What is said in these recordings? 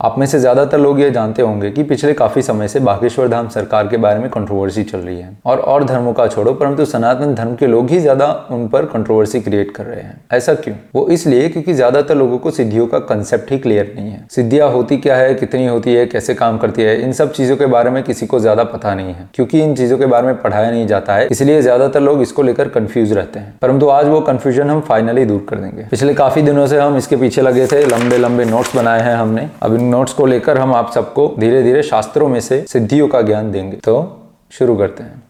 आप में से ज़्यादातर लोग ये जानते होंगे कि पिछले काफ़ी समय से बागेश्वर धाम सरकार के बारे में कंट्रोवर्सी चल रही है और और धर्मों का छोड़ो, परंतु सनातन धर्म के लोग ही ज़्यादा उन पर कंट्रोवर्सी क्रिएट कर रहे हैं। ऐसा क्यों? वो इसलिए क्योंकि ज़्यादातर लोगों को सिद्धियों का कंसेप्ट ही क्लियर नहीं है। सिद्धियाँ होती क्या है, कितनी होती है, कैसे काम करती है, इन सब चीज़ों के बारे में किसी को ज़्यादा पता नहीं है, क्योंकि इन चीज़ों के बारे में पढ़ाया नहीं जाता है, इसलिए ज़्यादातर लोग इसको लेकर कन्फ्यूज़ रहते हैं। परंतु आज वो कन्फ्यूज़न हम फाइनली दूर कर देंगे। पिछले काफ़ी दिनों से हम इसके पीछे लगे थे लंबे लंबे नोट्स बनाए हैं हमने। अब इन नोट्स को लेकर हम आप सबको धीरे धीरे शास्त्रों में से सिद्धियों का ज्ञान देंगे। तो शुरू करते हैं।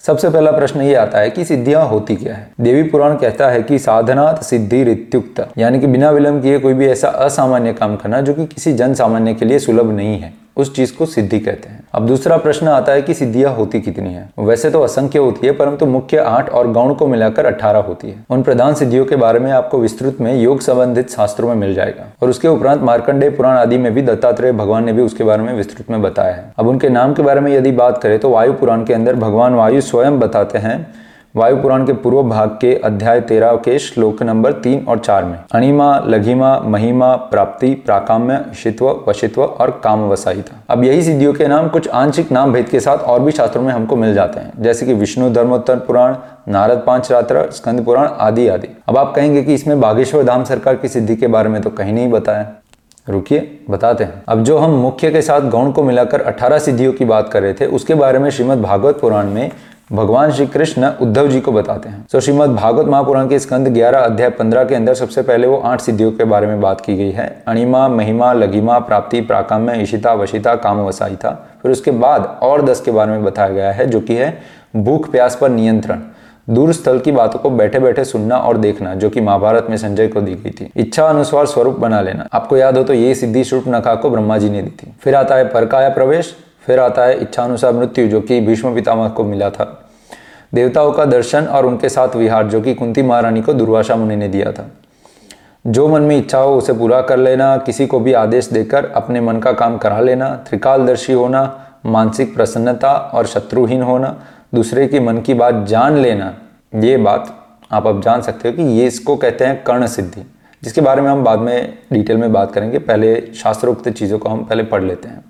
सबसे पहला प्रश्न ये आता है कि सिद्धियाँ होती क्या है? देवी पुराण कहता है कि साधनात् सिद्धि रित्युक्त, यानी कि बिना विलंब किए कोई भी ऐसा असामान्य काम करना जो कि किसी जन सामान्य के लिए सुलभ नहीं है। उस चीज़ को सिद्धि कहते हैं। अब दूसरा प्रश्न आता है कि सिद्धियाँ होती कितनी है? वैसे तो असंख्य होती है, परंतु मुख्य आठ और गौण को मिलाकर अठारह होती है। उन प्रधान सिद्धियों के बारे में आपको विस्तृत में योग संबंधित शास्त्रों में मिल जाएगा। और उसके उपरांत मार्कंडेय पुराण आदि में भी दत्तात्रेय भगवान ने भी उसके बारे में विस्तृत में बताया है। अब उनके नाम के बारे में यदि बात करें तो वायु पुराण के अंदर भगवान वायु स्वयं बताते हैं वायु पुराण के पूर्व भाग के अध्याय तेरह के श्लोक नंबर तीन और चार में, अणिमा, लघिमा, महिमा, प्राप्ति, प्राकाम्य शित्व वशित्व और काम वसाहिता अब यही सिद्धियों के नाम कुछ आंशिक नाम भेद के साथ और भी शास्त्रों में हमको मिल जाते हैं, जैसे कि विष्णु धर्मोत्तर पुराण, नारद पाँच रात्र स्कंद पुराण आदि आदि। अब आप कहेंगे कि इसमें बागेश्वर धाम सरकार की सिद्धि के बारे में तो कहीं नहीं बताया। रुकिए, बताते हैं। अब जो हम मुख्य के साथ गौण को मिलाकर 18 सिद्धियों की बात कर रहे थे, उसके बारे में श्रीमद भागवत पुराण में भगवान श्री कृष्ण उद्धव जी को बताते हैं। तो श्रीमद भागवत महापुराण के स्कंद 11 अध्याय 15 के अंदर सबसे पहले वो आठ सिद्धियों के बारे में बात की गई है। अणिमा, महिमा, लघिमा, प्राप्ति, प्राकाम्य, ईशिता, वशिता काम वसाईता फिर उसके बाद और दस के बारे में बताया गया है, जो कि है भूख, प्यास पर नियंत्रण। दूर स्थल की बातों को बैठे बैठे सुनना और देखना, जो कि महाभारत में संजय को दी गई थी। इच्छा अनुसार स्वरूप बना लेना। आपको याद हो तो ये सिद्धि शुभ नखा को ब्रह्मा जी ने दी थी। फिर आता है परकाया प्रवेश फिर आता है इच्छानुसार मृत्यु, जो कि भीष्म पितामह को मिला था। देवताओं का दर्शन और उनके साथ विहार, जो कि कुंती महारानी को दुर्वासा मुनि ने दिया था। जो मन में इच्छा हो उसे पूरा कर लेना, किसी को भी आदेश देकर अपने मन का काम करा लेना, त्रिकालदर्शी होना, मानसिक प्रसन्नता और शत्रुहीन होना, दूसरे की मन की बात जान लेना, ये बात आप अब जान सकते हो कि ये इसको कहते हैं कर्ण सिद्धि जिसके बारे में हम बाद में डिटेल में बात करेंगे। पहले शास्त्रोक्त चीज़ों को हम पहले पढ़ लेते हैं।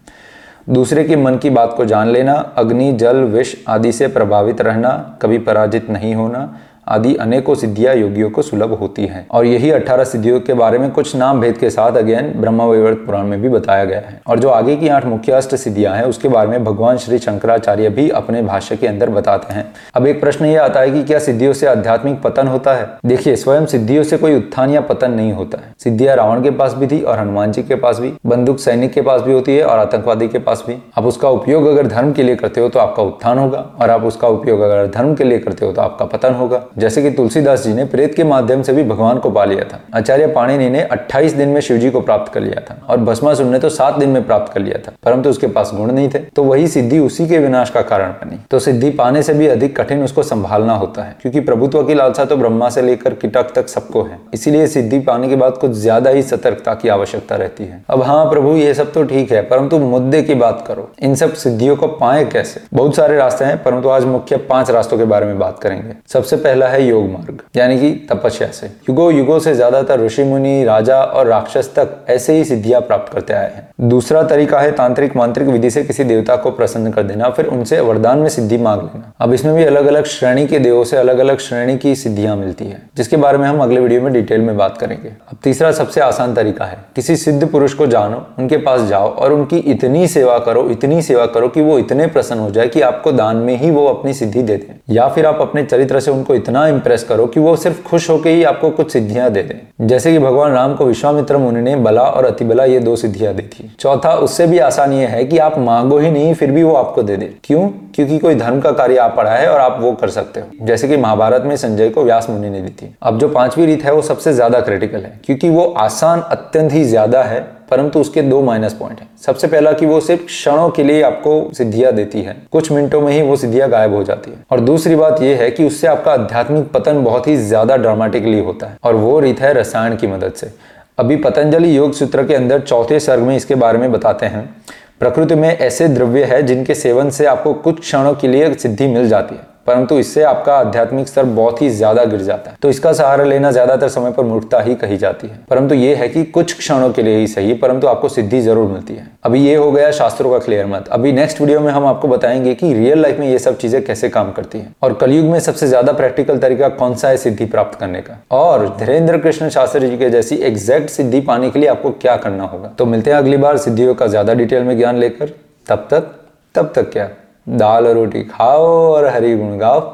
दूसरे के मन की बात को जान लेना, अग्नि, जल, विष आदि से प्रभावित रहना, कभी पराजित नहीं होना आदि अनेकों सिद्धियाँ योगियों को सुलभ होती हैं। और यही अठारह सिद्धियों के बारे में कुछ नाम भेद के साथ अगेन ब्रह्मा पुराण में भी बताया गया है। और जो आगे की आठ मुख्य अष्ट सिद्धियाँ हैं, उसके बारे में भगवान श्री शंकराचार्य भी अपने भाष्य के अंदर बताते हैं। अब एक प्रश्न ये आता है कि क्या सिद्धियों से आध्यात्मिक पतन होता है? देखिए, स्वयं सिद्धियों से कोई उत्थान या पतन नहीं होता है। सिद्धियाँ रावण के पास भी थी और हनुमान जी के पास भी, बंदूक सैनिक के पास भी होती है और आतंकवादी के पास भी। आप उसका उपयोग अगर धर्म के लिए करते हो तो आपका उत्थान होगा और आप उसका उपयोग अगर धर्म के लिए करते हो तो आपका पतन होगा। जैसे कि तुलसीदास जी ने प्रेत के माध्यम से भी भगवान को पा लिया था। आचार्य पाणिनि ने 28 दिन में शिव जी को प्राप्त कर लिया था और भस्मासुर ने तो सात दिन में प्राप्त कर लिया था, परंतु उसके पास गुण नहीं थे। तो वही सिद्धि उसी के विनाश का कारण बनी। तो सिद्धि पाने से भी अधिक कठिन उसको संभालना होता है, क्योंकि प्रभुत्व की लालसा तो ब्रह्मा से लेकर किटक तक सबको है। इसीलिए सिद्धि पाने के बाद कुछ ज़्यादा ही सतर्कता की आवश्यकता रहती है। अब हाँ प्रभु, ये सब तो ठीक है, परंतु मुद्दे की बात करो। इन सब सिद्धियों को पाए कैसे? बहुत सारे रास्ते हैं, परंतु आज मुख्य पाँच रास्तों के बारे में बात करेंगे। सबसे पहला है योग मार्ग, यानी कि तपस्या से। युगो युगो से ज़्यादातर ऋषि मुनि, राजा और राक्षस तक ऐसे ही सिद्धियाँ प्राप्त करते आए हैं। दूसरा तरीका है तांत्रिक मांत्रिक विधि से किसी देवता को प्रसन्न कर देना, फिर उनसे वरदान में सिद्धि मांग लेना। अब इसमें भी अलग अलग श्रेणी के देवों से अलग अलग श्रेणी की सिद्धियाँ मिलती है, जिसके बारे में हम अगले वीडियो में डिटेल में बात करेंगे। अब तीसरा सबसे आसान तरीका है, किसी सिद्ध पुरुष को जानो, उनके पास जाओ और उनकी इतनी सेवा करो, इतनी सेवा करो कि वो इतने प्रसन्न हो जाए कि आपको दान में ही वो अपनी सिद्धि दे दें। या फिर आप अपने चरित्र से उनको इतना इंप्रेस करो कि वो सिर्फ़ खुश होकर ही आपको कुछ सिद्धियाँ दे दें। जैसे कि भगवान राम को विश्वामित्र मुनि ने बला और अतिबला ये दो सिद्धियाँ दी थी। चौथा, उससे भी आसान ये है कि आप मांगो ही नहीं, फिर भी वो आपको दे दे। क्यों? क्योंकि कोई धर्म का कार्य आप पढ़ा है और आप वो कर सकते हो। जैसे कि महाभारत में संजय को व्यास मुनि ने दी थी। अब जो पांचवी रीत है, वो सबसे ज़्यादा क्रिटिकल है, क्योंकि वो आसान अत्यंत ही ज़्यादा है परंतु उसके दो माइनस पॉइंट हैं। सबसे पहला कि वो सिर्फ़ क्षणों के लिए आपको सिद्धियाँ देती है। कुछ मिनटों में ही वो सिद्धियाँ गायब हो जाती है। और दूसरी बात यह है कि उससे आपका आध्यात्मिक पतन बहुत ही ज़्यादा ड्रामेटिकली होता है। और वो रीत है रसायन की मदद से। अभी पतंजलि योग सूत्र के अंदर चौथे सर्ग में इसके बारे में बताते हैं। प्रकृति में ऐसे द्रव्य है जिनके सेवन से आपको कुछ क्षणों के लिए सिद्धि मिल जाती है। परंतु इससे आपका आध्यात्मिक स्तर बहुत ही ज़्यादा गिर जाता है। तो इसका सहारा लेना ज़्यादातर समय पर मूर्खता ही कही जाती है। परंतु ये है कि कुछ क्षणों के लिए ही सही, परंतु आपको सिद्धि ज़रूर मिलती है। अभी ये हो गया शास्त्रों का क्लियर मत अभी नेक्स्ट वीडियो में हम आपको बताएँगे कि रियल लाइफ में ये सब चीज़ें कैसे काम करती है। और कलयुग में सबसे ज़्यादा प्रैक्टिकल तरीका कौन सा है सिद्धि प्राप्त करने का? और धीरेन्द्र कृष्ण शास्त्री जी के जैसी एग्जैक्ट सिद्धि पाने के लिए आपको क्या करना होगा? तो मिलते हैं अगली बार सिद्धियों का ज़्यादा डिटेल में ज्ञान लेकर। तब तक तब तक क्या? दाल और रोटी खाओ और हरी गुण गाओ।